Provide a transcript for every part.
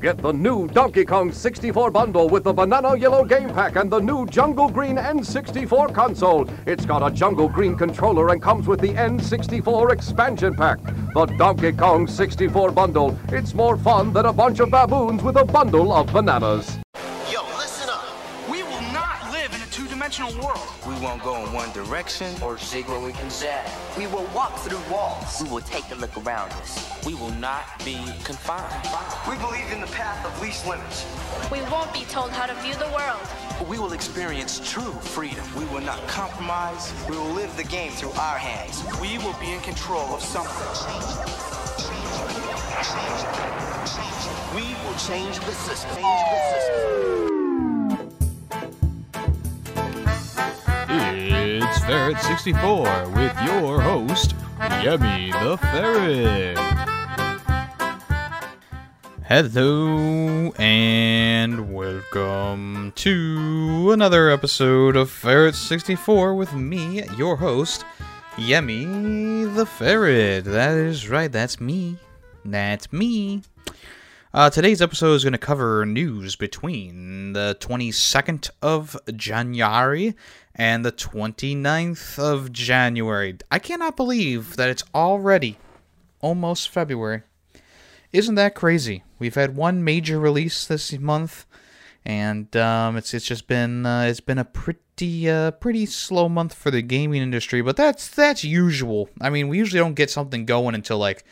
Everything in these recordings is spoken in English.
Get the new Donkey Kong 64 bundle with the banana yellow game pack and the new jungle green N64 console. It's got a jungle green controller and comes with the N64 expansion pack. The Donkey Kong 64 bundle. It's more fun than a bunch of baboons with a bundle of bananas. Yo, listen up. We will not live in a two-dimensional world. We won't go in one direction. or see where we can zag. We will walk through walls. We will take a look around us. We will not be confined. We believe in the path of least limits. We won't be told how to view the world. We will experience true freedom. We will not compromise. We will live the game through our hands. We will be in control of something. We will change the system. Change the system. Ferret 64 with your host, Yummy the Ferret. Hello and welcome to another episode of Ferret 64 with me, your host, Yummy the Ferret. That is right, that's me. That's me. Uh, today's episode is going to cover news between the 22nd of January and the 29th of January. I cannot believe that it's already almost February. Isn't that crazy? We've had one major release this month, and um, it's it's just been uh, it's been a pretty uh, pretty slow month for the gaming industry. But that's that's usual. I mean, we usually don't get something going until like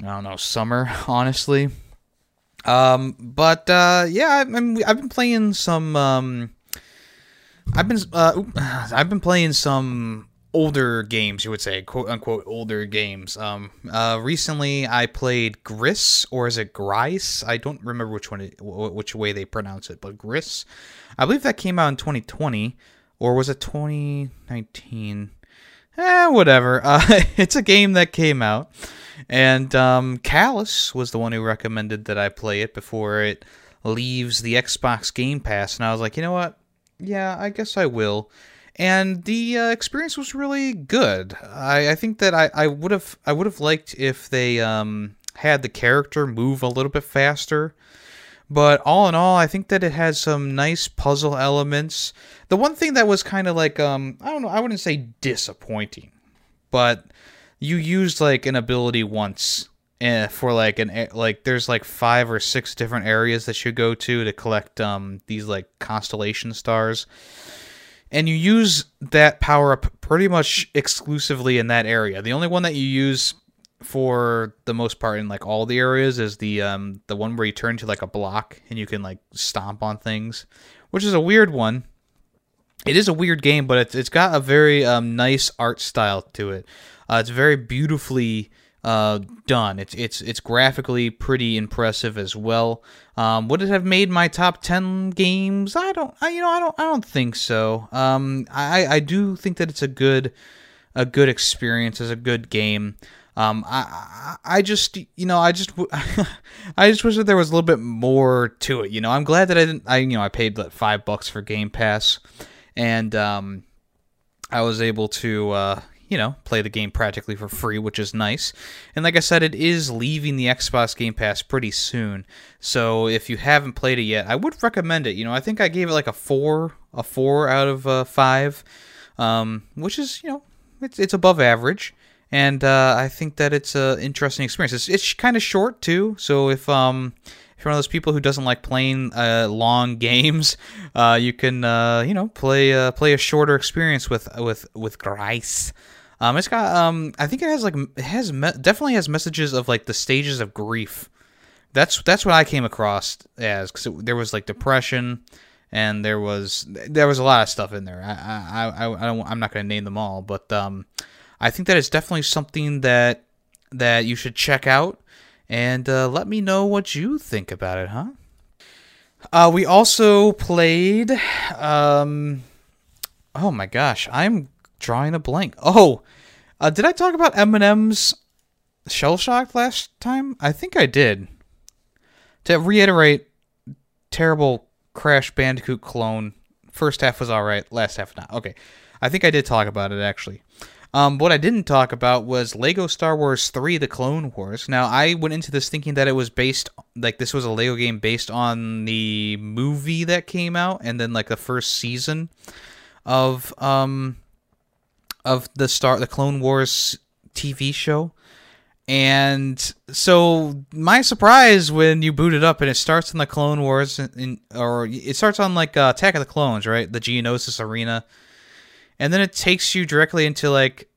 I don't know summer, honestly. Um, but uh, yeah, I, I've been playing some. Um, I've been uh, I've been playing some older games, you would say, quote unquote older games. Um, uh, recently I played Gris, or is it Grice? I don't remember which one, it, which way they pronounce it, but Gris. I believe that came out in 2020, or was it 2019? Eh, whatever. Uh, it's a game that came out, and um, Callus was the one who recommended that I play it before it leaves the Xbox Game Pass, and I was like, you know what? Yeah, I guess I will. And the uh, experience was really good. I, I think that I, would have I would have liked if they um, had the character move a little bit faster. But all in all, I think that it has some nice puzzle elements. The one thing that was kind of like um I don't know, I wouldn't say disappointing, but you used like an ability once for like an like there's like five or six different areas that you go to to collect um these like constellation stars and you use that power up pretty much exclusively in that area. The only one that you use for the most part in like all the areas is the um the one where you turn to like a block and you can like stomp on things, which is a weird one. It is a weird game, but it's it's got a very um, nice art style to it. Uh, it's very beautifully uh, done. It's it's it's graphically pretty impressive as well. Um, would it have made my top ten games? I don't. I, you know, I don't. I don't think so. Um, I I do think that it's a good a good experience. It's a good game. Um, I, I just you know I just I just wish that there was a little bit more to it. You know, I'm glad that I didn't. I you know I paid like five bucks for Game Pass, and um, I was able to uh, you know play the game practically for free, which is nice. And like I said, it is leaving the Xbox Game Pass pretty soon. So if you haven't played it yet, I would recommend it. You know, I think I gave it like a four, a four out of uh, five, um, which is you know it's it's above average. And uh, I think that it's an interesting experience. It's, it's kind of short too, so if um if you're one of those people who doesn't like playing uh, long games, uh, you can uh, you know play uh, play a shorter experience with with with Grice. Um, it's got um, I think it has like it has me- definitely has messages of like the stages of grief. That's that's what I came across as because there was like depression, and there was there was a lot of stuff in there. I I I, I don't, I'm not going to name them all, but um, I think that it's definitely something that that you should check out and uh, let me know what you think about it, huh? Uh, we also played. Um, oh my gosh, I'm drawing a blank. Oh, uh, did I talk about M&M's Shell Shock last time? I think I did. To reiterate, terrible Crash Bandicoot clone. First half was alright, last half not. Okay. I think I did talk about it actually. Um, what I didn't talk about was Lego Star Wars 3 The Clone Wars. Now, I went into this thinking that it was based, like, this was a Lego game based on the movie that came out and then, like, the first season of, um, of the Star, the Clone Wars TV show. And so my surprise when you boot it up and it starts in the Clone Wars, in, or it starts on like uh, Attack of the Clones, right? The Geonosis arena, and then it takes you directly into like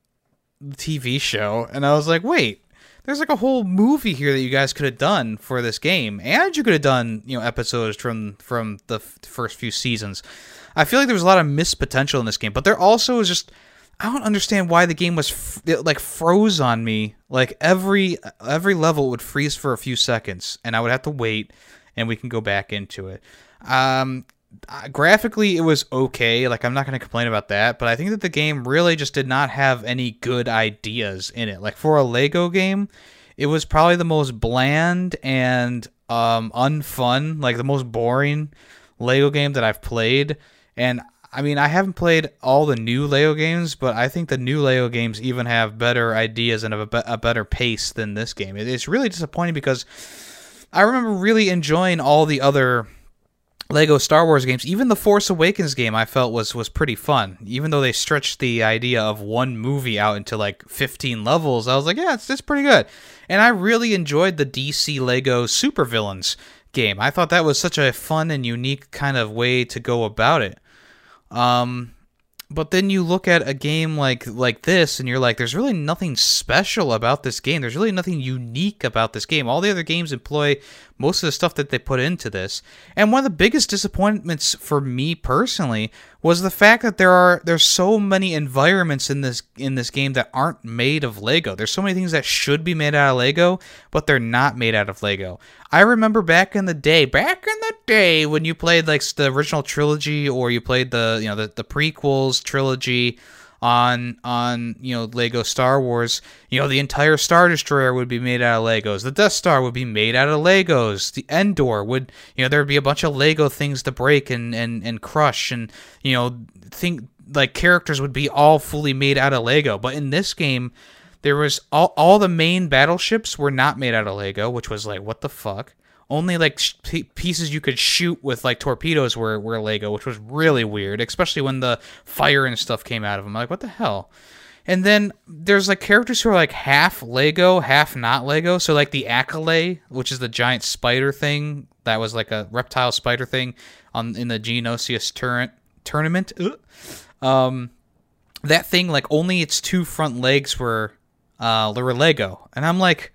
the TV show. And I was like, wait, there's like a whole movie here that you guys could have done for this game, and you could have done you know episodes from from the f- first few seasons. I feel like there was a lot of missed potential in this game, but there also is just I don't understand why the game was f- it, like froze on me. Like every every level would freeze for a few seconds, and I would have to wait, and we can go back into it. Um, graphically, it was okay. Like I'm not going to complain about that, but I think that the game really just did not have any good ideas in it. Like for a Lego game, it was probably the most bland and um, unfun, like the most boring Lego game that I've played. And I mean, I haven't played all the new Lego games, but I think the new Lego games even have better ideas and a, a better pace than this game. It's really disappointing because I remember really enjoying all the other Lego Star Wars games. Even the Force Awakens game I felt was was pretty fun. Even though they stretched the idea of one movie out into like 15 levels, I was like, yeah, it's, it's pretty good. And I really enjoyed the DC Lego Supervillains game. I thought that was such a fun and unique kind of way to go about it. Um, but then you look at a game like like this and you're like there's really nothing special about this game. There's really nothing unique about this game. All the other games employ most of the stuff that they put into this. And one of the biggest disappointments for me personally was the fact that there are there's so many environments in this in this game that aren't made of lego. There's so many things that should be made out of lego but they're not made out of lego. I remember back in the day back in the day when you played like the original trilogy or you played the you know the, the prequels trilogy on on you know Lego Star Wars, you know the entire Star Destroyer would be made out of Legos. The Death Star would be made out of Legos. The Endor would you know there would be a bunch of Lego things to break and and and crush and you know think like characters would be all fully made out of Lego. But in this game, there was all all the main battleships were not made out of Lego, which was like what the fuck only like sh- pieces you could shoot with like torpedoes were, were Lego, which was really weird, especially when the fire and stuff came out of them. Like, what the hell? And then there's like characters who are like half Lego, half not Lego. So like the Accolade, which is the giant spider thing that was like a reptile spider thing on in the Geonosius turret tournament. Um, that thing like only its two front legs were uh were Lego, and I'm like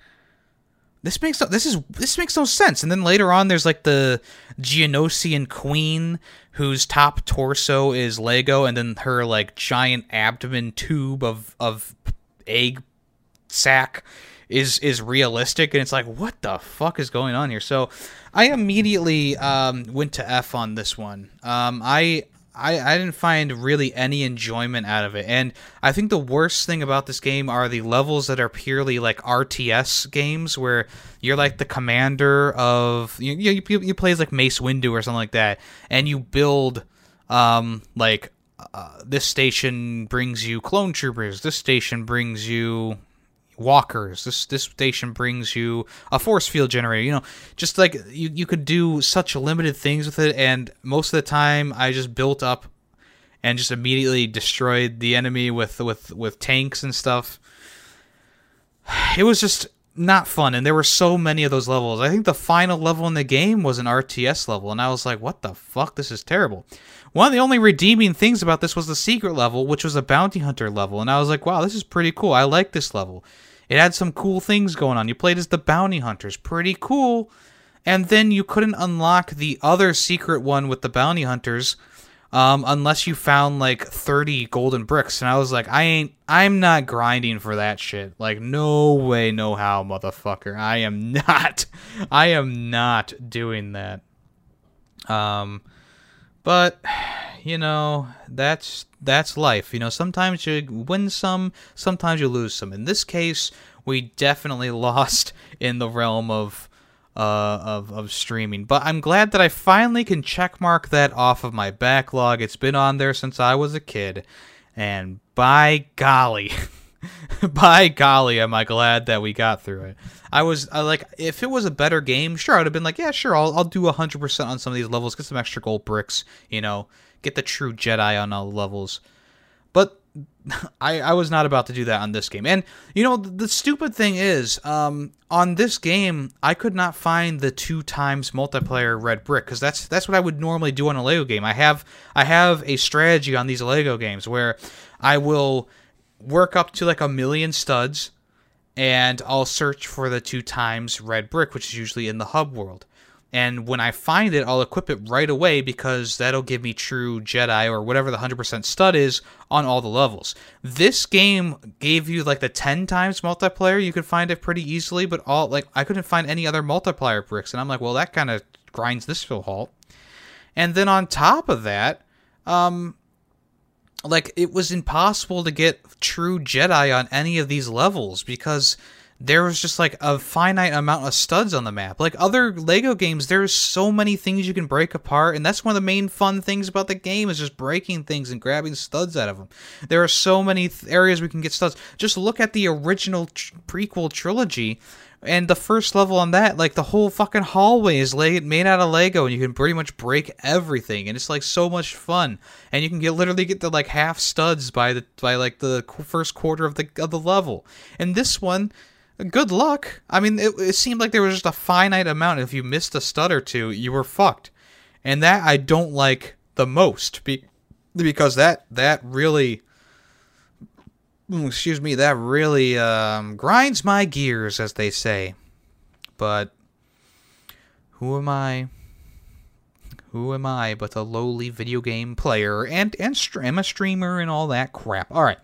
this makes no, this is this makes no sense. And then later on, there's like the Geonosian queen whose top torso is Lego, and then her like giant abdomen tube of of egg sack is is realistic. And it's like what the fuck is going on here? So i immediately um, went to f on this one. Um, i I, I didn't find really any enjoyment out of it. And I think the worst thing about this game are the levels that are purely like RTS games where you're like the commander of you you, you, play as like Mace Windu or something like that and you build um like uh, this station brings you clone troopers, this station brings you walkers. This this station brings you a force field generator. You know, just like you you could do such limited things with it, and most of the time I just built up and just immediately destroyed the enemy with with with tanks and stuff. It was just not fun, and there were so many of those levels. I think the final level in the game was an RTS level, and I was like, "What the fuck? This is terrible." One of the only redeeming things about this was the secret level, which was a bounty hunter level, and I was like, "Wow, this is pretty cool. I like this level." It had some cool things going on. You played as the bounty hunters, pretty cool. And then you couldn't unlock the other secret one with the bounty hunters um, unless you found like 30 golden bricks. And I was like, I ain't, I'm not grinding for that shit. Like, no way, no how, motherfucker. I am not, I am not doing that. Um, but you know, that's that's life. You know, sometimes you win some, sometimes you lose some. In this case, we definitely lost in the realm of uh, of of streaming. But I'm glad that I finally can checkmark that off of my backlog. It's been on there since I was a kid. And by golly, by golly, am I glad that we got through it. I was I like, if it was a better game, sure, I'd have been like, yeah, sure, I'll, I'll do 100% on some of these levels, get some extra gold bricks, you know, get the true Jedi on all levels. But I, I was not about to do that on this game. And you know, the, the stupid thing is, um, on this game, I could not find the two times multiplayer red brick because that's that's what I would normally do on a Lego game. I have I have a strategy on these Lego games where I will work up to like a million studs and I'll search for the two times red brick, which is usually in the hub world. And when I find it, I'll equip it right away because that'll give me true Jedi or whatever the 100% stud is on all the levels. This game gave you like the 10 times multiplayer. You could find it pretty easily, but all like I couldn't find any other multiplier bricks. And I'm like, well, that kind of grinds this to a halt. And then on top of that, um, like it was impossible to get true Jedi on any of these levels because there was just like a finite amount of studs on the map. Like other Lego games, there's so many things you can break apart, and that's one of the main fun things about the game is just breaking things and grabbing studs out of them. There are so many th- areas we can get studs. Just look at the original tr- prequel trilogy. And the first level on that, like the whole fucking hallway is laid, made out of Lego, and you can pretty much break everything, and it's like so much fun. And you can get literally get the like half studs by the by like the first quarter of the of the level. And this one, good luck. I mean, it, it seemed like there was just a finite amount. If you missed a stud or two, you were fucked. And that I don't like the most be, because that that really excuse me, that really um, grinds my gears, as they say. But who am I? Who am I but a lowly video game player and and I'm a streamer and all that crap? All right.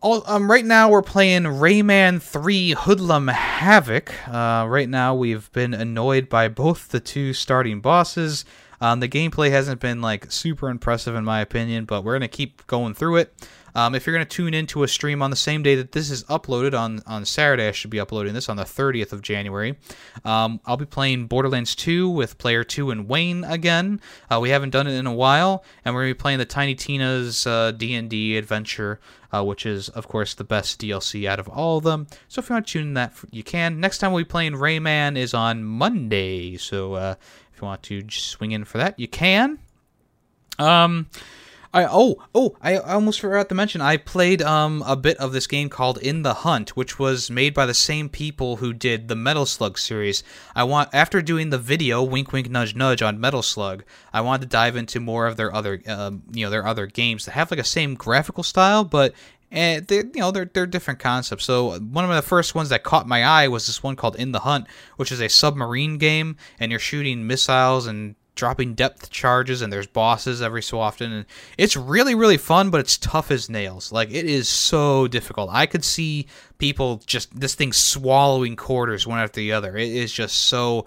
All, um, right now we're playing Rayman 3 Hoodlum Havoc. Uh, right now we've been annoyed by both the two starting bosses. Um, the gameplay hasn't been like super impressive in my opinion, but we're gonna keep going through it. Um, if you're gonna tune into a stream on the same day that this is uploaded on on Saturday, I should be uploading this on the 30th of January. Um, I'll be playing Borderlands 2 with Player 2 and Wayne again. Uh, we haven't done it in a while, and we're gonna be playing the Tiny Tina's uh, D&D adventure uh, which is, of course, the best DLC out of all of them. So if you want to tune in that, you can. Next time we'll be playing Rayman is on Monday. So uh, if you want to swing in for that, you can. Um, I oh oh I almost forgot to mention I played um a bit of this game called In the Hunt, which was made by the same people who did the Metal Slug series. I want after doing the video Wink Wink Nudge Nudge on Metal Slug, I wanted to dive into more of their other um, you know their other games that have like a same graphical style, but and they you know they're they're different concepts. So one of the first ones that caught my eye was this one called In the Hunt, which is a submarine game, and you're shooting missiles and dropping depth charges and there's bosses every so often and it's really really fun but it's tough as nails. Like it is so difficult. I could see people just this thing swallowing quarters one after the other. It is just so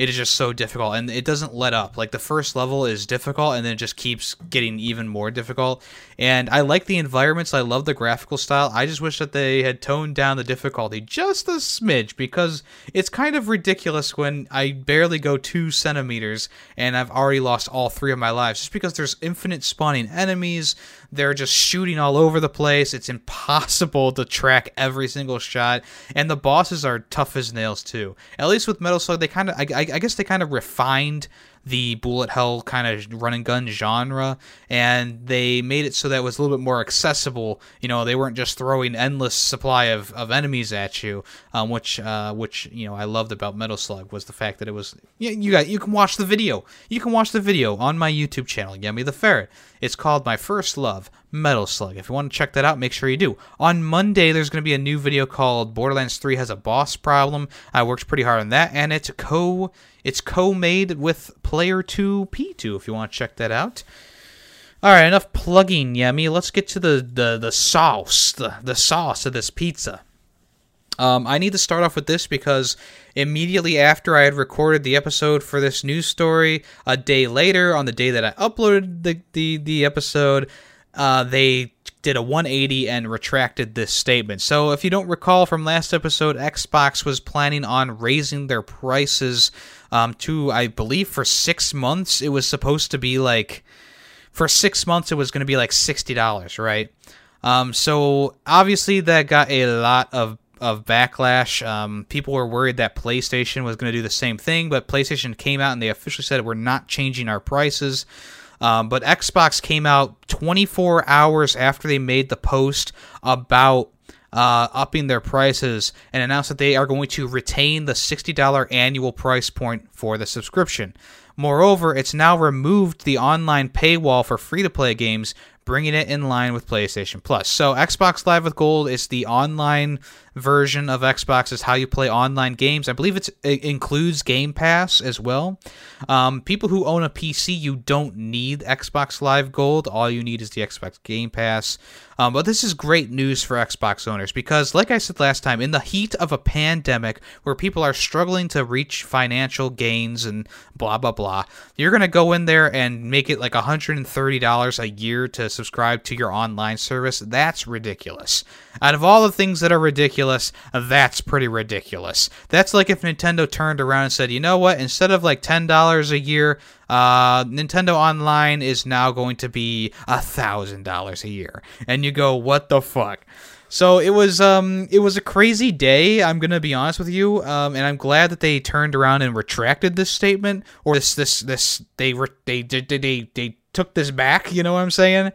it is just so difficult and it doesn't let up. Like the first level is difficult and then it just keeps getting even more difficult. And i like the environments. I love the graphical style. I just wish that they had toned down the difficulty just a smidge because it's kind of ridiculous when i barely go two centimeters and i've already lost all three of my lives just because there's infinite spawning enemies they're just shooting all over the place. It's impossible to track every single shot, and the bosses are tough as nails too. At least with Metal Slug, they kind of, I, I, I guess, they kind of refined the bullet hell kind of run and gun genre and they made it so that it was a little bit more accessible. You know they weren't just throwing endless supply of, of enemies at you um, which uh, which you know I loved about Metal Slug was the fact that it was you, you got you can watch the video. You can watch the video on my YouTube channel Yummy the Ferret. It's called My First Love Metal Slug. If you want to check that out, make sure you do. On Monday, there's going to be a new video called Borderlands 3 has a boss problem. I worked pretty hard on that, and it's co it's co-made with Player 2 P2. If you want to check that out. All right, enough plugging, Yummy. Let's get to the the the sauce, the the sauce of this pizza. Um, I need to start off with this because immediately after I had recorded the episode for this news story, a day later, on the day that I uploaded the the, the episode, uh, they did a 180 and retracted this statement. So, if you don't recall from last episode, Xbox was planning on raising their prices um, to, I believe, for six months. It was supposed to be like for six months it was going to be like sixty dollars, right? Um, so obviously that got a lot of of backlash. Um, people were worried that PlayStation was going to do the same thing, but PlayStation came out and they officially said we're not changing our prices. Um, but Xbox came out 24 hours after they made the post about uh, upping their prices and announced that they are going to retain the $60 annual price point for the subscription. Moreover, it's now removed the online paywall for free to play games, bringing it in line with PlayStation Plus. So, Xbox Live with Gold is the online version of Xbox, is how you play online games. I believe it includes Game Pass as well. Um, people who own a PC, you don't need Xbox Live Gold. All you need is the Xbox Game Pass. Um, but this is great news for Xbox owners because, like I said last time, in the heat of a pandemic where people are struggling to reach financial gains and blah, blah, blah, you're going to go in there and make it like $130 a year to subscribe to your online service. That's ridiculous. Out of all the things that are ridiculous, that's pretty ridiculous. That's like if Nintendo turned around and said, you know what, instead of like $10 a year, uh, Nintendo Online is now going to be a thousand dollars a year, and you go, what the fuck? So it was um it was a crazy day. I'm gonna be honest with you, um, and I'm glad that they turned around and retracted this statement or this this this they re- they did they, they they took this back. You know what I'm saying?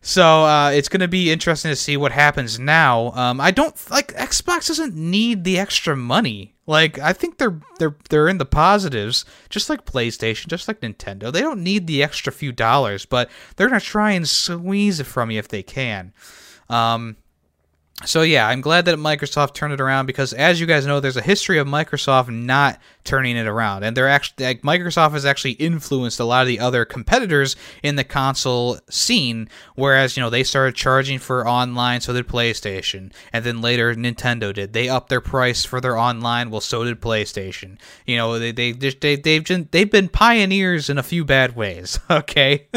So uh, it's gonna be interesting to see what happens now. Um, I don't like Xbox doesn't need the extra money. Like I think they're they're they're in the positives, just like PlayStation, just like Nintendo. They don't need the extra few dollars, but they're gonna try and squeeze it from you if they can. Um, so yeah, I'm glad that Microsoft turned it around because, as you guys know, there's a history of Microsoft not turning it around, and they're actually like, Microsoft has actually influenced a lot of the other competitors in the console scene. Whereas you know they started charging for online, so did PlayStation, and then later Nintendo did. They upped their price for their online, well, so did PlayStation. You know they they they they've just, they've been pioneers in a few bad ways. Okay,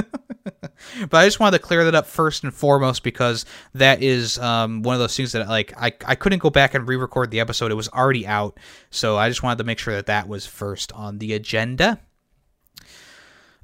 but I just wanted to clear that up first and foremost because that is um, one of those things that like I I couldn't go back and re-record the episode; it was already out, so I just wanted to make sure that that that was first on the agenda.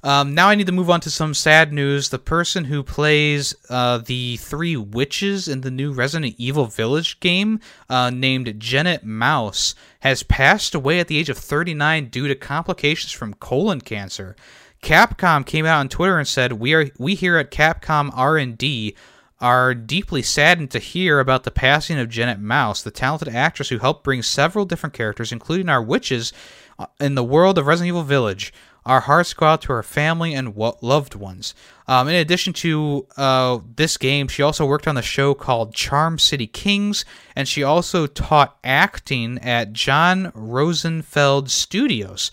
Um, now I need to move on to some sad news. The person who plays uh, the three witches in the new Resident Evil Village game, uh, named Jeanette Maus, has passed away at the age of 39 due to complications from colon cancer. Capcom came out on Twitter and said, "We are we here at Capcom R&D are deeply saddened to hear about the passing of Jeanette Maus, the talented actress who helped bring several different characters, including our witches, uh, in the world of Resident Evil Village. Our hearts go out to her family and loved ones. Um, in addition to uh, this game, she also worked on the show called Charm City Kings, and she also taught acting at John Rosenfeld Studios.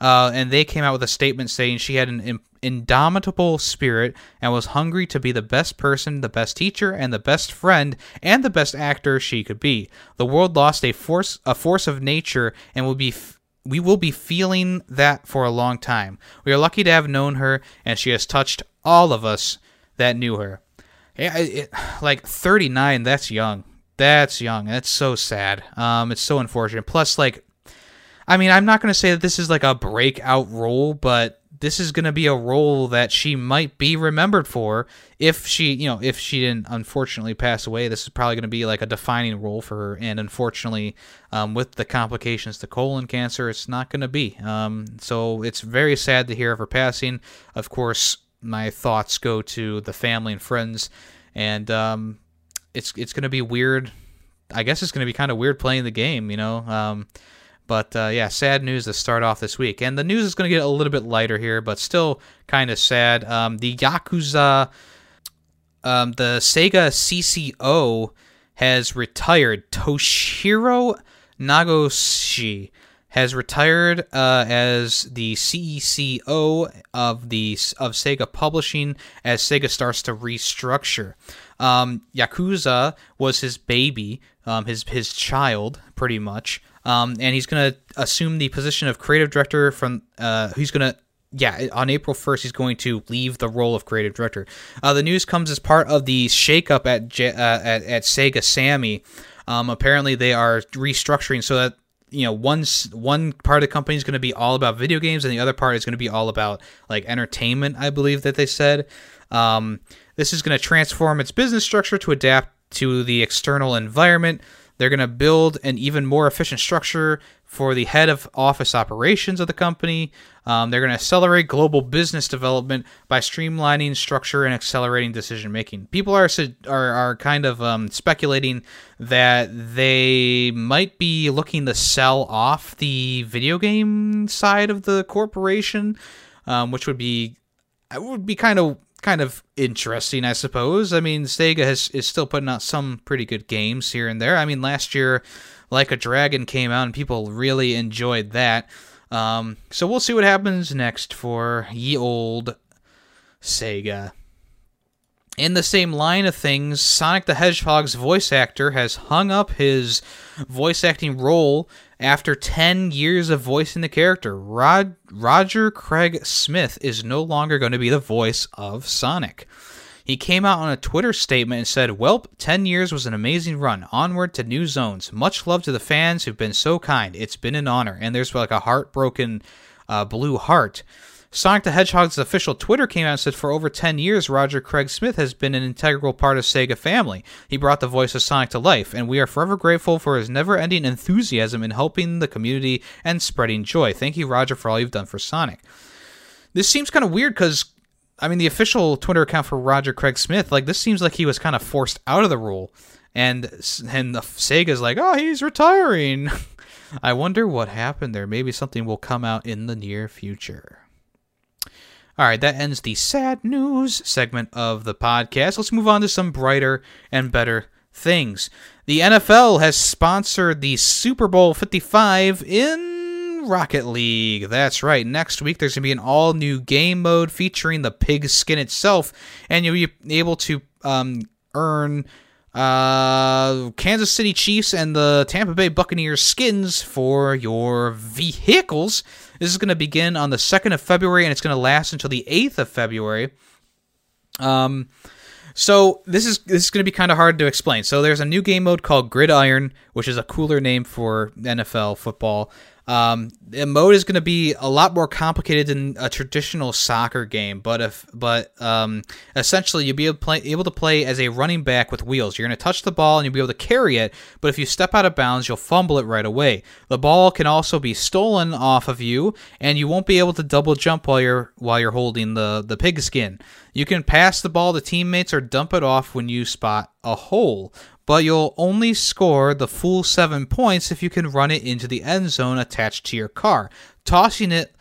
Uh, and they came out with a statement saying she had an indomitable spirit and was hungry to be the best person, the best teacher, and the best friend, and the best actor she could be. The world lost a force, a force of nature, and will be. F- we will be feeling that for a long time. We are lucky to have known her, and she has touched all of us that knew her. Yeah, it, like 39, that's young. That's young. That's so sad. Um, it's so unfortunate. Plus, like, I mean, I'm not going to say that this is like a breakout role, but this is going to be a role that she might be remembered for if she, you know, if she didn't unfortunately pass away. This is probably going to be like a defining role for her. And unfortunately, um, with the complications to colon cancer, it's not going to be. Um, so it's very sad to hear of her passing. Of course, my thoughts go to the family and friends, and um, it's it's going to be weird. I guess it's going to be kind of weird playing the game, you know. But uh, yeah, sad news to start off this week. And the news is going to get a little bit lighter here, but still kind of sad. Um, the Yakuza, um, the Sega CCO has retired. Toshiro Nagoshi has retired uh, as the CEO of the of Sega Publishing as Sega starts to restructure. Um, Yakuza was his baby, um, his his child, pretty much. Um, and he's going to assume the position of creative director from. Uh, he's going to yeah, on April 1st, he's going to leave the role of creative director. Uh, the news comes as part of the shakeup at, J- uh, at, at Sega Sammy. Um, apparently, they are restructuring so that you know one one part of the company is going to be all about video games and the other part is going to be all about like entertainment i believe that they said um, this is going to transform its business structure to adapt to the external environment they're going to build an even more efficient structure for the head of office operations of the company. Um, they're going to accelerate global business development by streamlining structure and accelerating decision making. People are are, are kind of um, speculating that they might be looking to sell off the video game side of the corporation, um, which would be would be kind of kind of interesting, I suppose. I mean, Sega has, is still putting out some pretty good games here and there. I mean, last year, Like a Dragon came out, and people really enjoyed that. Um, so we'll see what happens next for ye old Sega. In the same line of things, Sonic the Hedgehog's voice actor has hung up his voice acting role after 10 years of voicing the character. Rod- Roger Craig Smith is no longer going to be the voice of Sonic. He came out on a Twitter statement and said, Welp, 10 years was an amazing run. Onward to new zones. Much love to the fans who've been so kind. It's been an honor. And there's like a heartbroken uh, blue heart. Sonic the Hedgehog's official Twitter came out and said for over 10 years, Roger Craig Smith has been an integral part of Sega family. He brought the voice of Sonic to life, and we are forever grateful for his never ending enthusiasm in helping the community and spreading joy. Thank you, Roger, for all you've done for Sonic. This seems kind of weird because, I mean, the official Twitter account for Roger Craig Smith, like, this seems like he was kind of forced out of the role. And, and the Sega's like, oh, he's retiring. I wonder what happened there. Maybe something will come out in the near future. All right, that ends the sad news segment of the podcast. Let's move on to some brighter and better things. The NFL has sponsored the Super Bowl 55 in Rocket League. That's right. Next week, there's going to be an all new game mode featuring the pig skin itself, and you'll be able to um, earn uh, Kansas City Chiefs and the Tampa Bay Buccaneers skins for your vehicles. This is going to begin on the 2nd of February and it's going to last until the 8th of February. Um, so this is this is going to be kind of hard to explain. So there's a new game mode called Gridiron, which is a cooler name for NFL football. Um, the mode is going to be a lot more complicated than a traditional soccer game, but if but um, essentially you'll be able to, play, able to play as a running back with wheels. You're going to touch the ball and you'll be able to carry it, but if you step out of bounds, you'll fumble it right away. The ball can also be stolen off of you, and you won't be able to double jump while you're while you're holding the the pigskin. You can pass the ball to teammates or dump it off when you spot a hole but you'll only score the full seven points if you can run it into the end zone attached to your car. Tossing it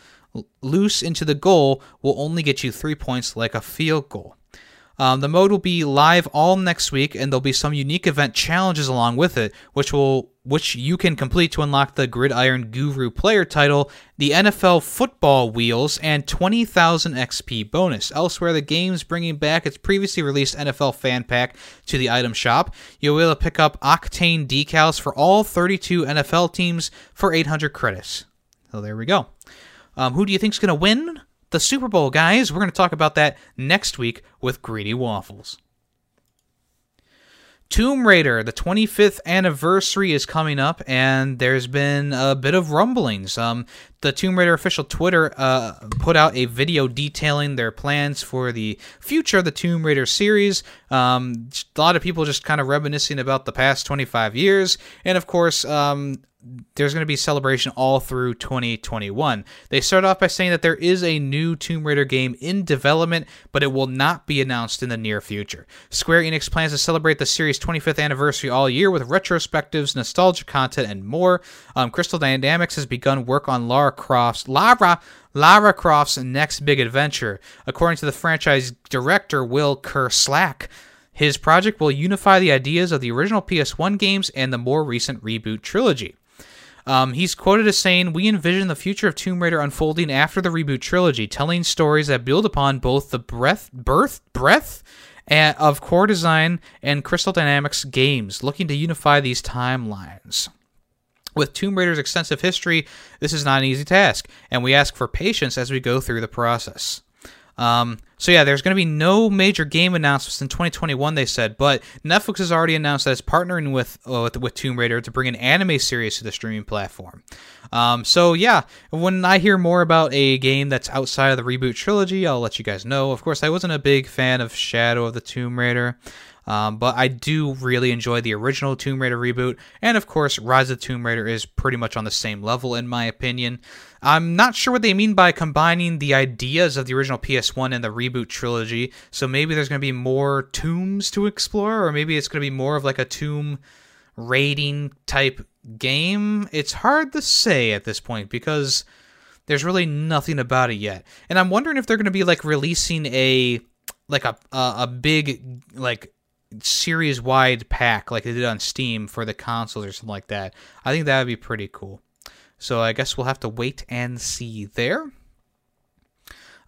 loose into the goal will only get you three points like a field goal. Um, the mode will be live all next week, and there'll be some unique event challenges along with it, which will which you can complete to unlock the Gridiron Guru player title, the NFL football wheels, and 20,000 XP bonus. Elsewhere, the game's bringing back its previously released NFL fan pack to the item shop. You'll be able to pick up Octane decals for all 32 NFL teams for 800 credits. So there we go. Um, who do you think's going to win? The Super Bowl, guys. We're going to talk about that next week with Greedy Waffles. Tomb Raider, the 25th anniversary is coming up, and there's been a bit of rumblings. Um, the Tomb Raider official Twitter uh, put out a video detailing their plans for the future of the Tomb Raider series. Um, a lot of people just kind of reminiscing about the past 25 years, and of course, um, there's going to be celebration all through 2021. They start off by saying that there is a new Tomb Raider game in development, but it will not be announced in the near future. Square Enix plans to celebrate the series' 25th anniversary all year with retrospectives, nostalgia content, and more. Um, Crystal Dynamics has begun work on Lara Croft's Lara Lara Croft's next big adventure, according to the franchise director Will Kerslake. His project will unify the ideas of the original PS1 games and the more recent reboot trilogy. Um, he's quoted as saying, We envision the future of Tomb Raider unfolding after the reboot trilogy, telling stories that build upon both the breadth, birth, breadth of core design and Crystal Dynamics games, looking to unify these timelines. With Tomb Raider's extensive history, this is not an easy task, and we ask for patience as we go through the process. Um, So yeah, there's going to be no major game announcements in 2021. They said, but Netflix has already announced that it's partnering with uh, with, with Tomb Raider to bring an anime series to the streaming platform. Um, so yeah, when I hear more about a game that's outside of the reboot trilogy, I'll let you guys know. Of course, I wasn't a big fan of Shadow of the Tomb Raider. Um, but I do really enjoy the original Tomb Raider reboot, and of course, Rise of the Tomb Raider is pretty much on the same level, in my opinion. I'm not sure what they mean by combining the ideas of the original PS1 and the reboot trilogy, so maybe there's going to be more tombs to explore, or maybe it's going to be more of like a tomb raiding type game. It's hard to say at this point because there's really nothing about it yet. And I'm wondering if they're going to be like releasing a like a a, a big like series wide pack like they did on Steam for the consoles or something like that. I think that would be pretty cool. So I guess we'll have to wait and see there.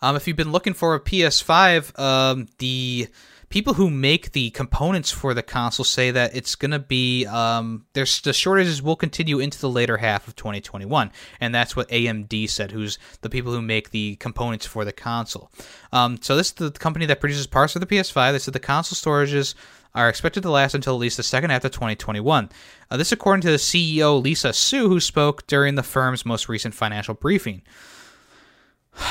Um, if you've been looking for a PS5, um, the people who make the components for the console say that it's going to be um, there's the shortages will continue into the later half of 2021, and that's what AMD said, who's the people who make the components for the console. Um, so this is the company that produces parts for the PS5. They said the console storages are expected to last until at least the second half of 2021. Uh, this, according to the CEO Lisa Su, who spoke during the firm's most recent financial briefing.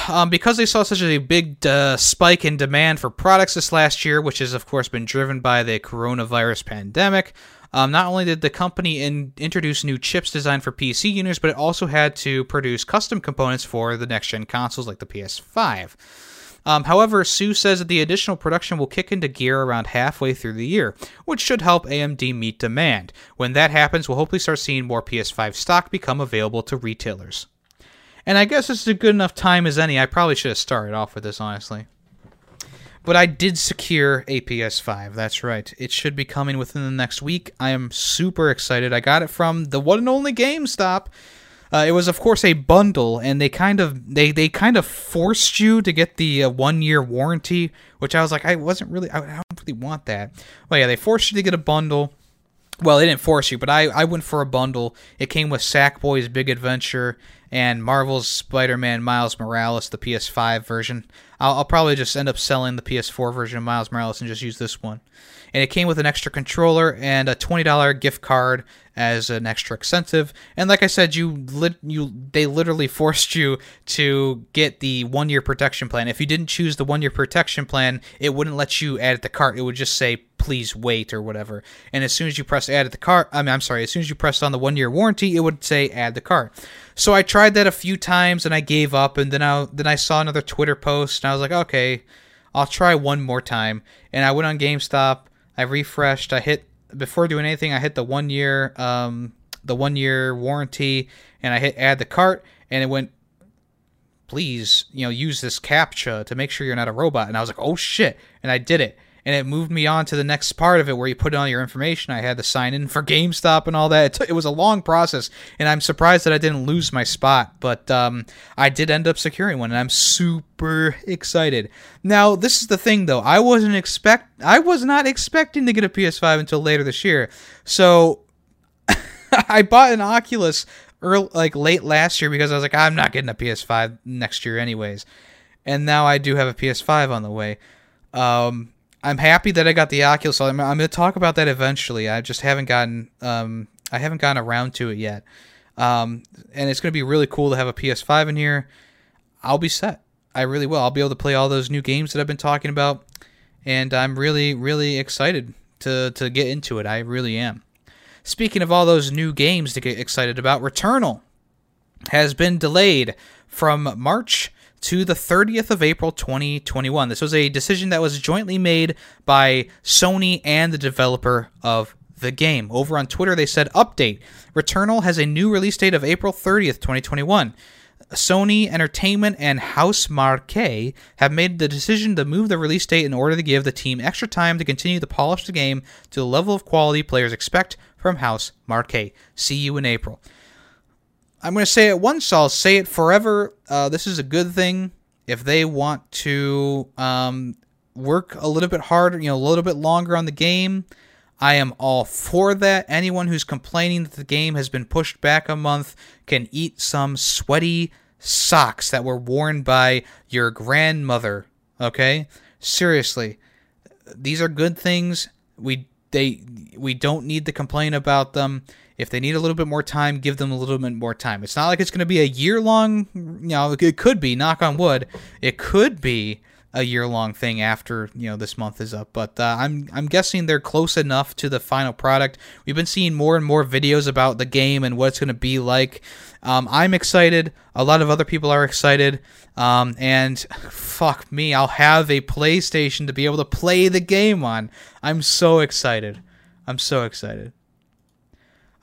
Um, because they saw such a big uh, spike in demand for products this last year, which has of course been driven by the coronavirus pandemic, um, not only did the company in, introduce new chips designed for PC users, but it also had to produce custom components for the next gen consoles like the PS5. Um, however, Su says that the additional production will kick into gear around halfway through the year, which should help AMD meet demand. When that happens, we'll hopefully start seeing more PS5 stock become available to retailers. And I guess this is a good enough time as any. I probably should have started off with this, honestly. But I did secure a PS5. That's right. It should be coming within the next week. I am super excited. I got it from the one and only GameStop. Uh, it was, of course, a bundle, and they kind of they they kind of forced you to get the uh, one year warranty, which I was like, I wasn't really, I, I don't really want that. Well, yeah, they forced you to get a bundle. Well, they didn't force you, but I, I went for a bundle. It came with Sackboy's Big Adventure and Marvel's Spider-Man Miles Morales, the PS5 version. I'll, I'll, probably just end up selling the PS4 version of Miles Morales and just use this one. And it came with an extra controller and a $20 gift card as an extra incentive. And like I said, you lit, you they literally forced you to get the one year protection plan. If you didn't choose the one year protection plan, it wouldn't let you add it to the cart. It would just say please wait or whatever. And as soon as you press add to the cart, I mean I'm sorry, as soon as you pressed on the one year warranty, it would say add the cart. So I tried that a few times and I gave up. And then I then I saw another Twitter post and I was like, okay, I'll try one more time. And I went on GameStop. I refreshed. I hit before doing anything, I hit the one year um, the one year warranty, and I hit add the cart, and it went. Please, you know, use this captcha to make sure you're not a robot. And I was like, oh shit, and I did it and it moved me on to the next part of it where you put in all your information. I had to sign in for GameStop and all that. It, it was a long process, and I'm surprised that I didn't lose my spot, but um, I did end up securing one, and I'm super excited. Now, this is the thing though. I wasn't expect I was not expecting to get a PS5 until later this year, so I bought an Oculus early, like late last year because I was like, I'm not getting a PS5 next year anyways, and now I do have a PS5 on the way. Um, I'm happy that I got the Oculus. I'm, I'm going to talk about that eventually. I just haven't gotten um, I haven't gotten around to it yet. Um, and it's going to be really cool to have a PS5 in here. I'll be set. I really will. I'll be able to play all those new games that I've been talking about, and I'm really really excited to to get into it. I really am. Speaking of all those new games to get excited about, Returnal has been delayed from March to the 30th of April 2021. This was a decision that was jointly made by Sony and the developer of the game. Over on Twitter, they said, Update Returnal has a new release date of April 30th, 2021. Sony Entertainment and Housemarque have made the decision to move the release date in order to give the team extra time to continue to polish the game to the level of quality players expect from House Marque. See you in April. I'm going to say it once, I'll say it forever. Uh, this is a good thing. If they want to um, work a little bit harder, you know, a little bit longer on the game, I am all for that. Anyone who's complaining that the game has been pushed back a month can eat some sweaty socks that were worn by your grandmother Okay? Seriously. These are good things. We they we don't need to complain about them. If they need a little bit more time, give them a little bit more time. It's not like it's going to be a year long, you know, it could be, knock on wood. It could be a year long thing after you know this month is up. But uh, I'm I'm guessing they're close enough to the final product. We've been seeing more and more videos about the game and what it's going to be like. Um, I'm excited. A lot of other people are excited. Um, and fuck me, I'll have a PlayStation to be able to play the game on. I'm so excited. I'm so excited.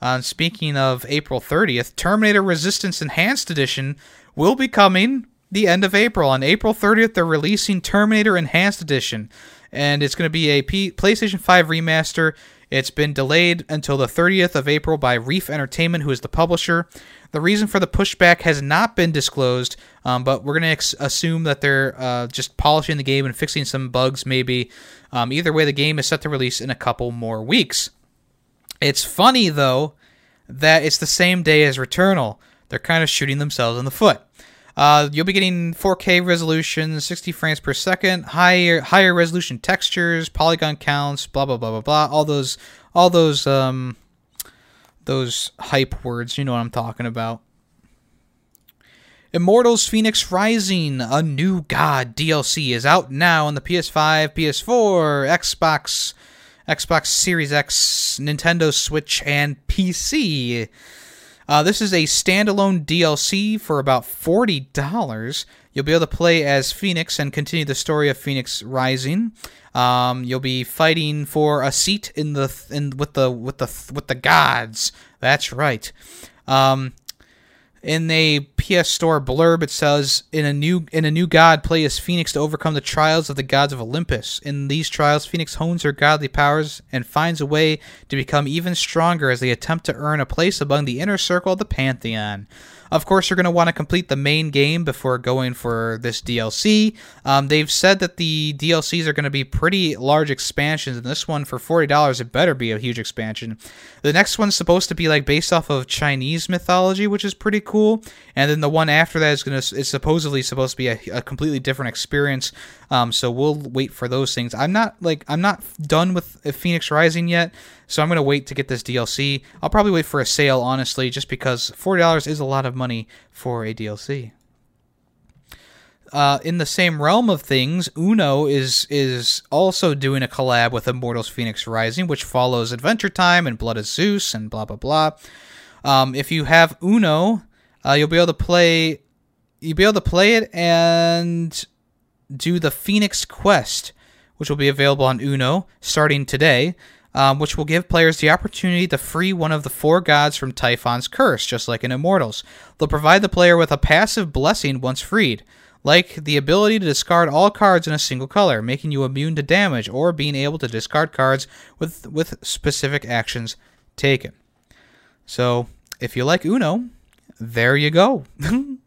Uh, speaking of April 30th, Terminator Resistance Enhanced Edition will be coming the end of April. On April 30th, they're releasing Terminator Enhanced Edition, and it's going to be a P- PlayStation 5 remaster. It's been delayed until the 30th of April by Reef Entertainment, who is the publisher. The reason for the pushback has not been disclosed, um, but we're going to ex- assume that they're uh, just polishing the game and fixing some bugs, maybe. Um, either way, the game is set to release in a couple more weeks. It's funny, though, that it's the same day as Returnal. They're kind of shooting themselves in the foot. Uh, you'll be getting 4K resolution, 60 frames per second, higher higher resolution textures, polygon counts, blah blah blah blah blah. All those all those um those hype words. You know what I'm talking about. Immortals Fenyx Rising, a new god DLC, is out now on the PS5, PS4, Xbox, Xbox Series X, Nintendo Switch, and PC. Uh, this is a standalone DLC for about forty dollars. You'll be able to play as Fenyx and continue the story of Fenyx Rising. Um, you'll be fighting for a seat in the in with the with the with the gods. That's right. Um, in a PS Store blurb, it says, "In a new in a new god, play as Fenyx to overcome the trials of the gods of Olympus. In these trials, Fenyx hones her godly powers and finds a way to become even stronger as they attempt to earn a place among the inner circle of the Pantheon." Of course, you're going to want to complete the main game before going for this DLC. Um, they've said that the DLCs are going to be pretty large expansions, and this one for forty dollars, it better be a huge expansion. The next one's supposed to be like based off of Chinese mythology, which is pretty cool, and then the one after that is going to is supposedly supposed to be a, a completely different experience. Um, so we'll wait for those things. I'm not like I'm not done with Fenyx Rising yet, so I'm gonna wait to get this DLC. I'll probably wait for a sale, honestly, just because forty dollars is a lot of money for a DLC. Uh, in the same realm of things, Uno is is also doing a collab with Immortals Fenyx Rising, which follows Adventure Time and Blood of Zeus and blah blah blah. Um, if you have Uno, uh, you'll be able to play. You'll be able to play it and do the Fenyx Quest, which will be available on Uno starting today. Um, which will give players the opportunity to free one of the four gods from Typhon's curse, just like in Immortals. They'll provide the player with a passive blessing once freed like the ability to discard all cards in a single color, making you immune to damage, or being able to discard cards with with specific actions taken. So, if you like Uno, there you go.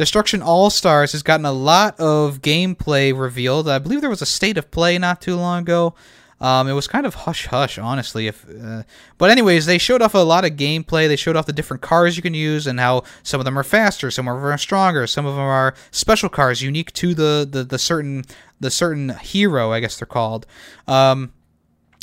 Destruction All Stars has gotten a lot of gameplay revealed. I believe there was a state of play not too long ago. Um, it was kind of hush hush, honestly. If, uh, but anyways, they showed off a lot of gameplay. They showed off the different cars you can use and how some of them are faster, some of them are stronger, some of them are special cars unique to the the, the certain the certain hero. I guess they're called. Um,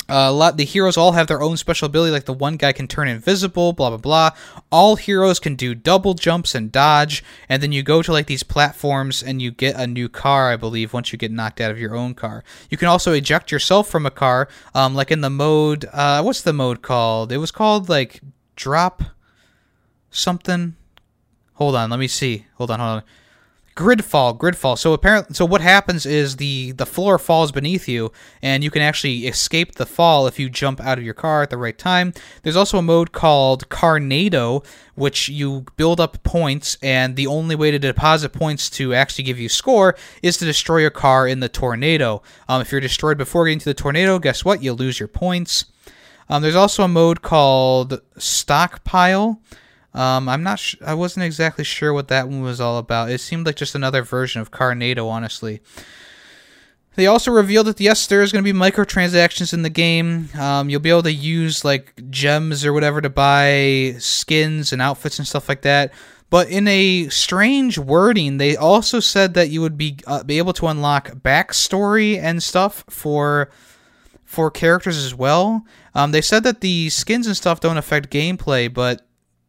a lot the heroes all have their own special ability like the one guy can turn invisible blah blah blah. All heroes can do double jumps and dodge and then you go to like these platforms and you get a new car i believe once you get knocked out of your own car. You can also eject yourself from a car um, like in the mode uh, what's the mode called? It was called like drop something? Hold on let me see. Hold on hold on gridfall gridfall. So apparently so what happens is the the floor falls beneath you and you can actually escape the fall if you jump out of your car at the right time. There's also a mode called carnado which you build up points and the only way to deposit points to actually give you score is to destroy your car in the tornado. Um, if you're destroyed before getting to the tornado guess what? You lose your points. Um, there's also a mode called stockpile um, I'm not. Sh- I wasn't exactly sure what that one was all about. It seemed like just another version of Carnado, honestly. They also revealed that yes, there is going to be microtransactions in the game. Um, you'll be able to use like gems or whatever to buy skins and outfits and stuff like that. But in a strange wording, they also said that you would be uh, be able to unlock backstory and stuff for for characters as well. Um, they said that the skins and stuff don't affect gameplay, but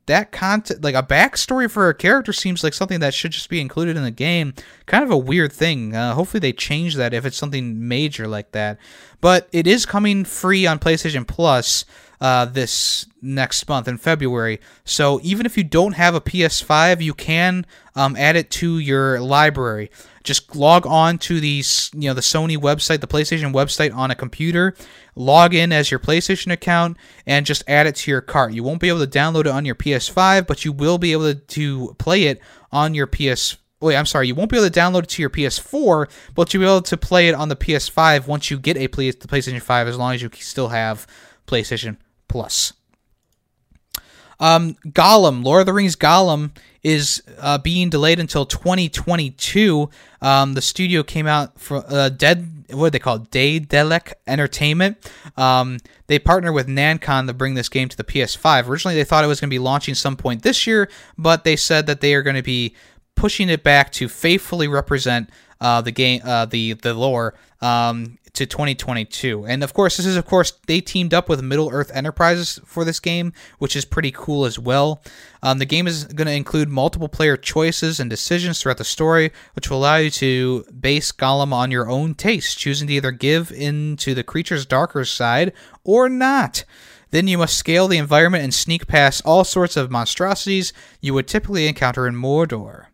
that content, like a backstory for a character, seems like something that should just be included in the game. Kind of a weird thing. Uh, hopefully, they change that if it's something major like that. But it is coming free on PlayStation Plus uh, this next month in February. So even if you don't have a PS5, you can um, add it to your library. Just log on to the you know the Sony website, the PlayStation website on a computer. Log in as your PlayStation account and just add it to your cart. You won't be able to download it on your PS5, but you will be able to play it on your PS. Wait, I'm sorry. You won't be able to download it to your PS4, but you'll be able to play it on the PS5 once you get a play- the PlayStation 5, as long as you still have PlayStation Plus. Um, Gollum, Lord of the Rings Gollum is uh, being delayed until 2022. Um, the studio came out for uh, Dead. What are they called? Daedalic Entertainment. Um, they partner with Nacon to bring this game to the PS5. Originally, they thought it was going to be launching some point this year, but they said that they are going to be pushing it back to faithfully represent uh, the game, uh, the the lore um, to 2022. And of course, this is of course they teamed up with Middle Earth Enterprises for this game, which is pretty cool as well. Um, the game is going to include multiple player choices and decisions throughout the story, which will allow you to base Gollum on your own taste, choosing to either give in to the creature's darker side or not. Then you must scale the environment and sneak past all sorts of monstrosities you would typically encounter in Mordor.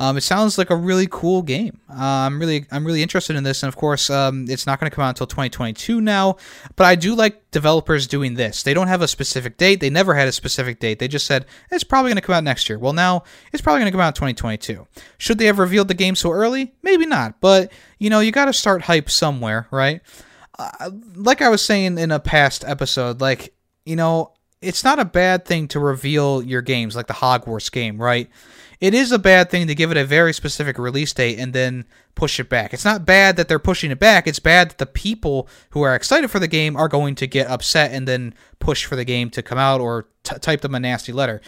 Um, it sounds like a really cool game. Uh, I'm really I'm really interested in this, and of course, um, it's not going to come out until 2022 now. But I do like developers doing this. They don't have a specific date. They never had a specific date. They just said it's probably going to come out next year. Well, now it's probably going to come out in 2022. Should they have revealed the game so early? Maybe not. But you know, you got to start hype somewhere, right? Uh, like I was saying in a past episode, like you know, it's not a bad thing to reveal your games, like the Hogwarts game, right? It is a bad thing to give it a very specific release date and then push it back. It's not bad that they're pushing it back. It's bad that the people who are excited for the game are going to get upset and then push for the game to come out or t- type them a nasty letter.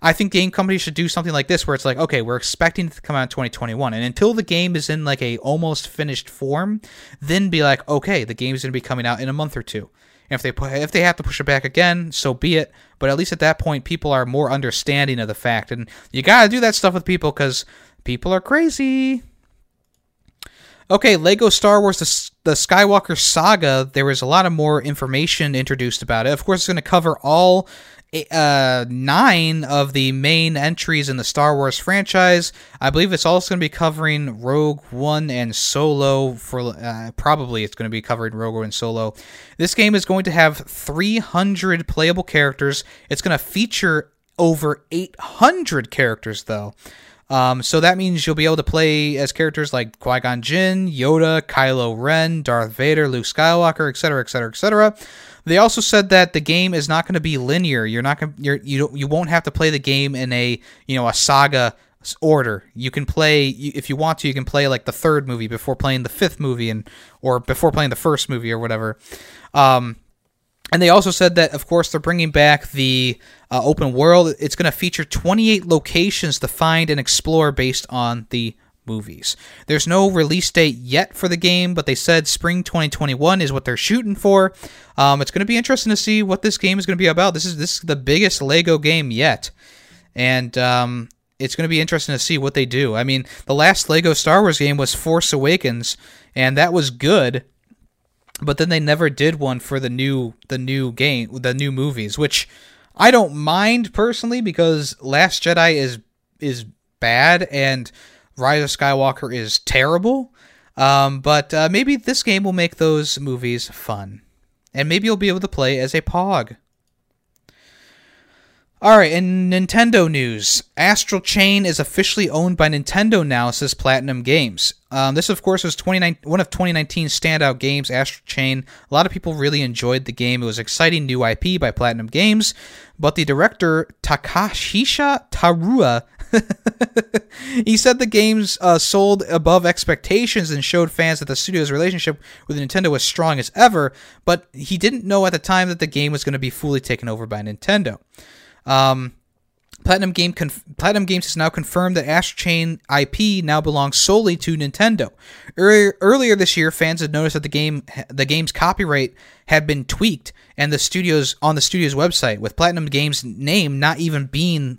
I think game companies should do something like this where it's like, okay, we're expecting it to come out in 2021, and until the game is in like a almost finished form, then be like, okay, the game is going to be coming out in a month or two. And if they if they have to push it back again, so be it. But at least at that point, people are more understanding of the fact, and you gotta do that stuff with people because people are crazy. Okay, Lego Star Wars: the, the Skywalker Saga. There was a lot of more information introduced about it. Of course, it's going to cover all uh, nine of the main entries in the Star Wars franchise. I believe it's also going to be covering Rogue One and Solo. For uh, probably it's going to be covering Rogue One and Solo. This game is going to have 300 playable characters. It's going to feature over 800 characters though. Um, so that means you'll be able to play as characters like Qui Gon Jinn, Yoda, Kylo Ren, Darth Vader, Luke Skywalker, etc., etc., etc. They also said that the game is not going to be linear. You're not going you're, you you won't have to play the game in a you know a saga order. You can play if you want to. You can play like the third movie before playing the fifth movie, and or before playing the first movie or whatever. Um, and they also said that, of course, they're bringing back the uh, open world. It's going to feature 28 locations to find and explore based on the movies. There's no release date yet for the game, but they said spring 2021 is what they're shooting for. Um, it's going to be interesting to see what this game is going to be about. This is this is the biggest Lego game yet, and um, it's going to be interesting to see what they do. I mean, the last Lego Star Wars game was Force Awakens, and that was good but then they never did one for the new the new game the new movies which i don't mind personally because last jedi is is bad and rise of skywalker is terrible um, but uh, maybe this game will make those movies fun and maybe you'll be able to play as a pog all right, in Nintendo news, Astral Chain is officially owned by Nintendo now, says Platinum Games. Um, this, of course, was 29, one of 2019's standout games, Astral Chain. A lot of people really enjoyed the game. It was exciting new IP by Platinum Games, but the director Takahisa Taura he said the games uh, sold above expectations and showed fans that the studio's relationship with Nintendo was strong as ever, but he didn't know at the time that the game was going to be fully taken over by Nintendo. Um, Platinum Game conf- Platinum Games has now confirmed that Astral Chain IP now belongs solely to Nintendo. Earlier, earlier this year, fans had noticed that the game the game's copyright had been tweaked and the studios on the studio's website with Platinum Games name not even being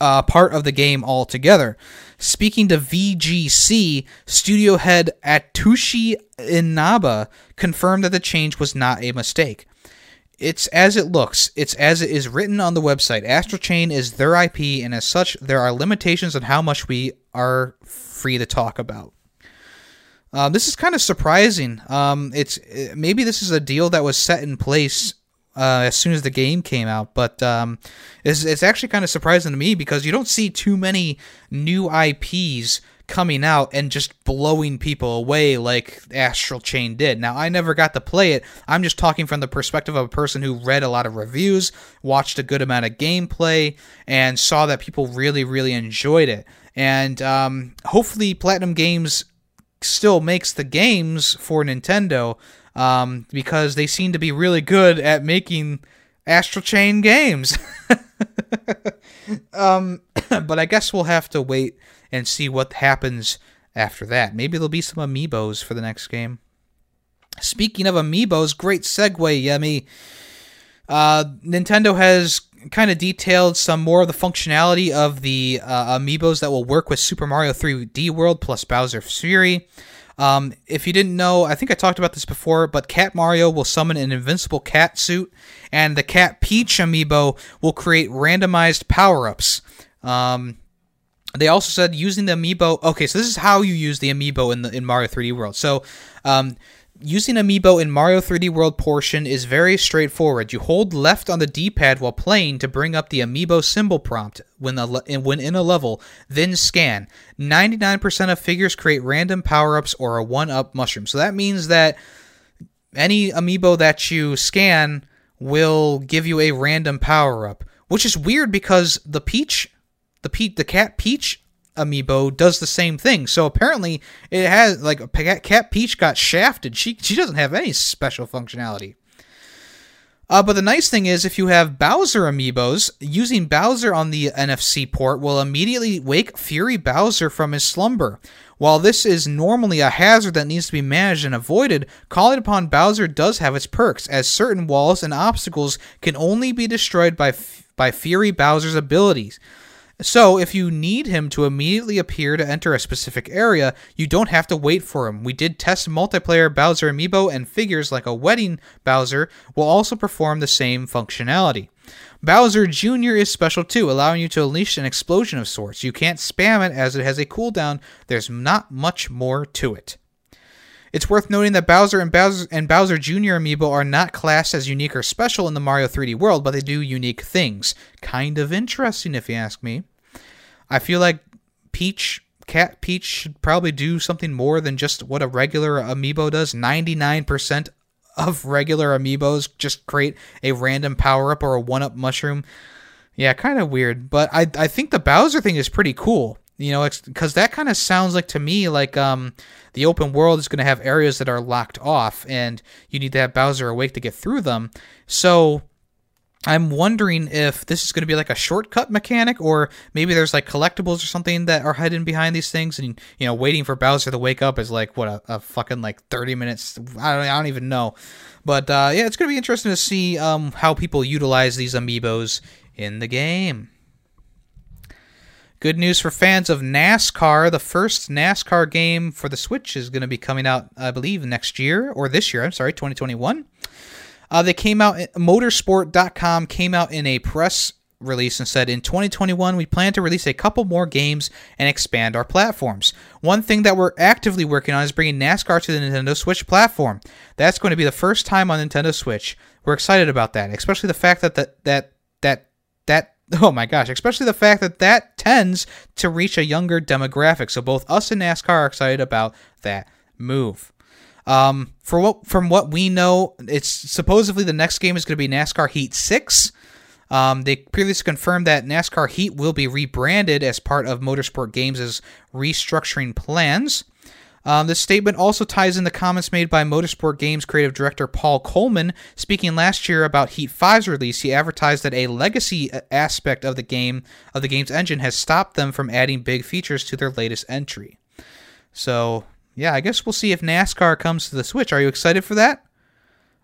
uh, part of the game altogether. Speaking to VGC, studio head Atsushi Inaba confirmed that the change was not a mistake. It's as it looks. It's as it is written on the website. Astral Chain is their IP, and as such, there are limitations on how much we are free to talk about. Uh, this is kind of surprising. Um, it's maybe this is a deal that was set in place uh, as soon as the game came out, but um, it's, it's actually kind of surprising to me because you don't see too many new IPs coming out and just blowing people away like Astral Chain did. Now, I never got to play it. I'm just talking from the perspective of a person who read a lot of reviews, watched a good amount of gameplay, and saw that people really, really enjoyed it. And um, hopefully, Platinum Games still makes the games for Nintendo um, because they seem to be really good at making Astral Chain games. um, but I guess we'll have to wait and see what happens after that. Maybe there'll be some amiibos for the next game. Speaking of amiibos, great segue, Yemi. Uh, Nintendo has kind of detailed some more of the functionality of the uh, amiibos that will work with Super Mario 3D World plus Bowser Fury. Um, if you didn't know, I think I talked about this before, but Cat Mario will summon an invincible cat suit, and the Cat Peach amiibo will create randomized power ups. Um, they also said using the amiibo. Okay, so this is how you use the amiibo in the in Mario 3D World. So, um, using amiibo in Mario 3D World portion is very straightforward. You hold left on the D-pad while playing to bring up the amiibo symbol prompt when the when in a level, then scan. 99% of figures create random power-ups or a one-up mushroom. So that means that any amiibo that you scan will give you a random power-up, which is weird because the Peach the Pe- the cat Peach amiibo does the same thing. So apparently it has like cat Peach got shafted. She she doesn't have any special functionality. Uh, but the nice thing is, if you have Bowser amiibos, using Bowser on the NFC port will immediately wake Fury Bowser from his slumber. While this is normally a hazard that needs to be managed and avoided, calling upon Bowser does have its perks, as certain walls and obstacles can only be destroyed by, by Fury Bowser's abilities. So, if you need him to immediately appear to enter a specific area, you don't have to wait for him. We did test multiplayer Bowser amiibo, and figures like a wedding Bowser will also perform the same functionality. Bowser Jr. is special too, allowing you to unleash an explosion of sorts. You can't spam it as it has a cooldown, there's not much more to it. It's worth noting that Bowser and Bowser and Bowser Jr. amiibo are not classed as unique or special in the Mario 3D world, but they do unique things. Kind of interesting if you ask me. I feel like Peach, Cat Peach, should probably do something more than just what a regular amiibo does. 99% of regular amiibos just create a random power up or a one up mushroom. Yeah, kind of weird. But I, I think the Bowser thing is pretty cool. You know, because that kind of sounds like to me like um, the open world is going to have areas that are locked off, and you need to have Bowser awake to get through them. So I'm wondering if this is going to be like a shortcut mechanic, or maybe there's like collectibles or something that are hidden behind these things, and you know, waiting for Bowser to wake up is like what a, a fucking like 30 minutes. I don't, I don't even know, but uh, yeah, it's going to be interesting to see um, how people utilize these amiibos in the game. Good news for fans of NASCAR. The first NASCAR game for the Switch is going to be coming out, I believe, next year or this year. I'm sorry, 2021. Uh, they came out, motorsport.com came out in a press release and said in 2021 we plan to release a couple more games and expand our platforms. One thing that we're actively working on is bringing NASCAR to the Nintendo Switch platform. That's going to be the first time on Nintendo Switch. We're excited about that, especially the fact that that that that that oh my gosh, especially the fact that that tends to reach a younger demographic. So both us and NASCAR are excited about that move. Um, for what from what we know, it's supposedly the next game is going to be NASCAR Heat Six. Um, they previously confirmed that NASCAR Heat will be rebranded as part of Motorsport Games' restructuring plans. Um, this statement also ties in the comments made by Motorsport Games creative director Paul Coleman. Speaking last year about Heat 5's release, he advertised that a legacy aspect of the game of the game's engine has stopped them from adding big features to their latest entry. So, yeah, I guess we'll see if NASCAR comes to the Switch. Are you excited for that?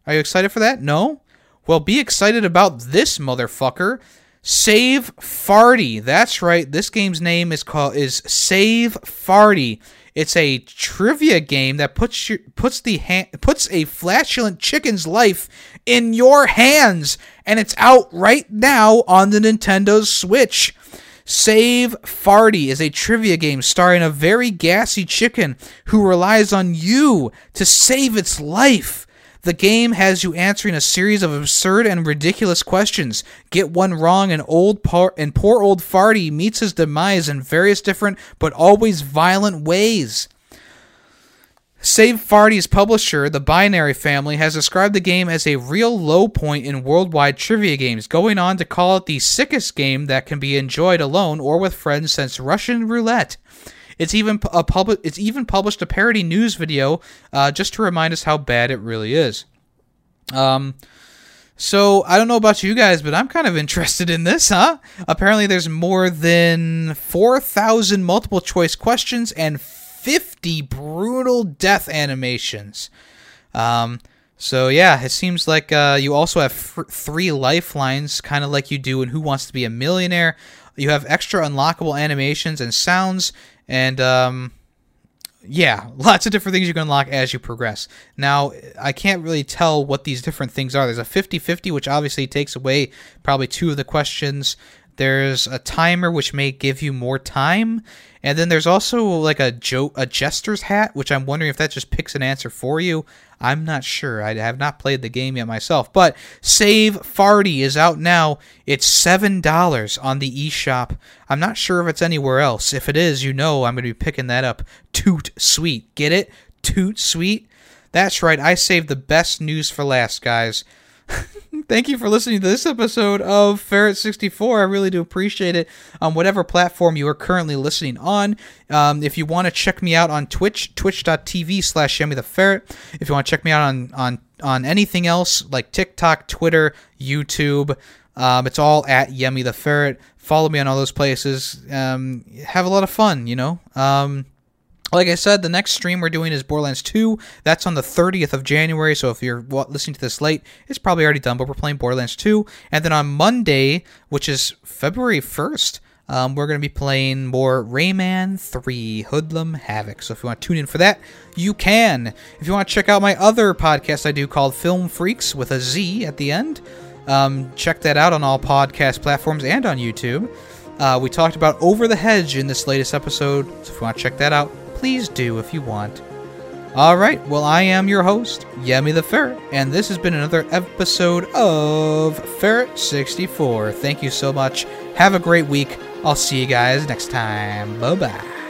Are you excited for that? No? Well, be excited about this motherfucker. Save Farty. That's right. This game's name is called is Save Farty. It's a trivia game that puts your, puts the ha- puts a flatulent chicken's life in your hands, and it's out right now on the Nintendo Switch. Save Farty is a trivia game starring a very gassy chicken who relies on you to save its life. The game has you answering a series of absurd and ridiculous questions. Get one wrong, and old par- and poor old Farty meets his demise in various different but always violent ways. Save Farty's publisher, the Binary Family, has described the game as a real low point in worldwide trivia games, going on to call it the sickest game that can be enjoyed alone or with friends since Russian roulette. It's even a public. It's even published a parody news video uh, just to remind us how bad it really is. Um. So I don't know about you guys, but I'm kind of interested in this, huh? Apparently, there's more than 4,000 multiple choice questions and 50 brutal death animations. Um, so yeah, it seems like uh, you also have f- three lifelines, kind of like you do in Who Wants to Be a Millionaire. You have extra unlockable animations and sounds, and um, yeah, lots of different things you can unlock as you progress. Now, I can't really tell what these different things are. There's a 50 50, which obviously takes away probably two of the questions. There's a timer, which may give you more time. And then there's also like a jo- a jester's hat, which I'm wondering if that just picks an answer for you. I'm not sure. I have not played the game yet myself. But Save Farty is out now. It's $7 on the eShop. I'm not sure if it's anywhere else. If it is, you know I'm going to be picking that up. Toot sweet. Get it? Toot sweet? That's right. I saved the best news for last, guys. Thank you for listening to this episode of Ferret 64. I really do appreciate it on whatever platform you are currently listening on. Um, if you want to check me out on Twitch, twitch.tv slash Yemi the Ferret. If you want to check me out on, on, on anything else like TikTok, Twitter, YouTube, um, it's all at Yemi the Ferret. Follow me on all those places. Um, have a lot of fun, you know? Like I said, the next stream we're doing is Borderlands 2. That's on the 30th of January, so if you're listening to this late, it's probably already done, but we're playing Borderlands 2. And then on Monday, which is February 1st, um, we're going to be playing more Rayman 3 Hoodlum Havoc. So if you want to tune in for that, you can. If you want to check out my other podcast I do called Film Freaks with a Z at the end, um, check that out on all podcast platforms and on YouTube. Uh, we talked about Over the Hedge in this latest episode, so if you want to check that out, please do if you want. Alright, well, I am your host, Yemi the Ferret, and this has been another episode of Ferret 64. Thank you so much. Have a great week. I'll see you guys next time. Bye bye.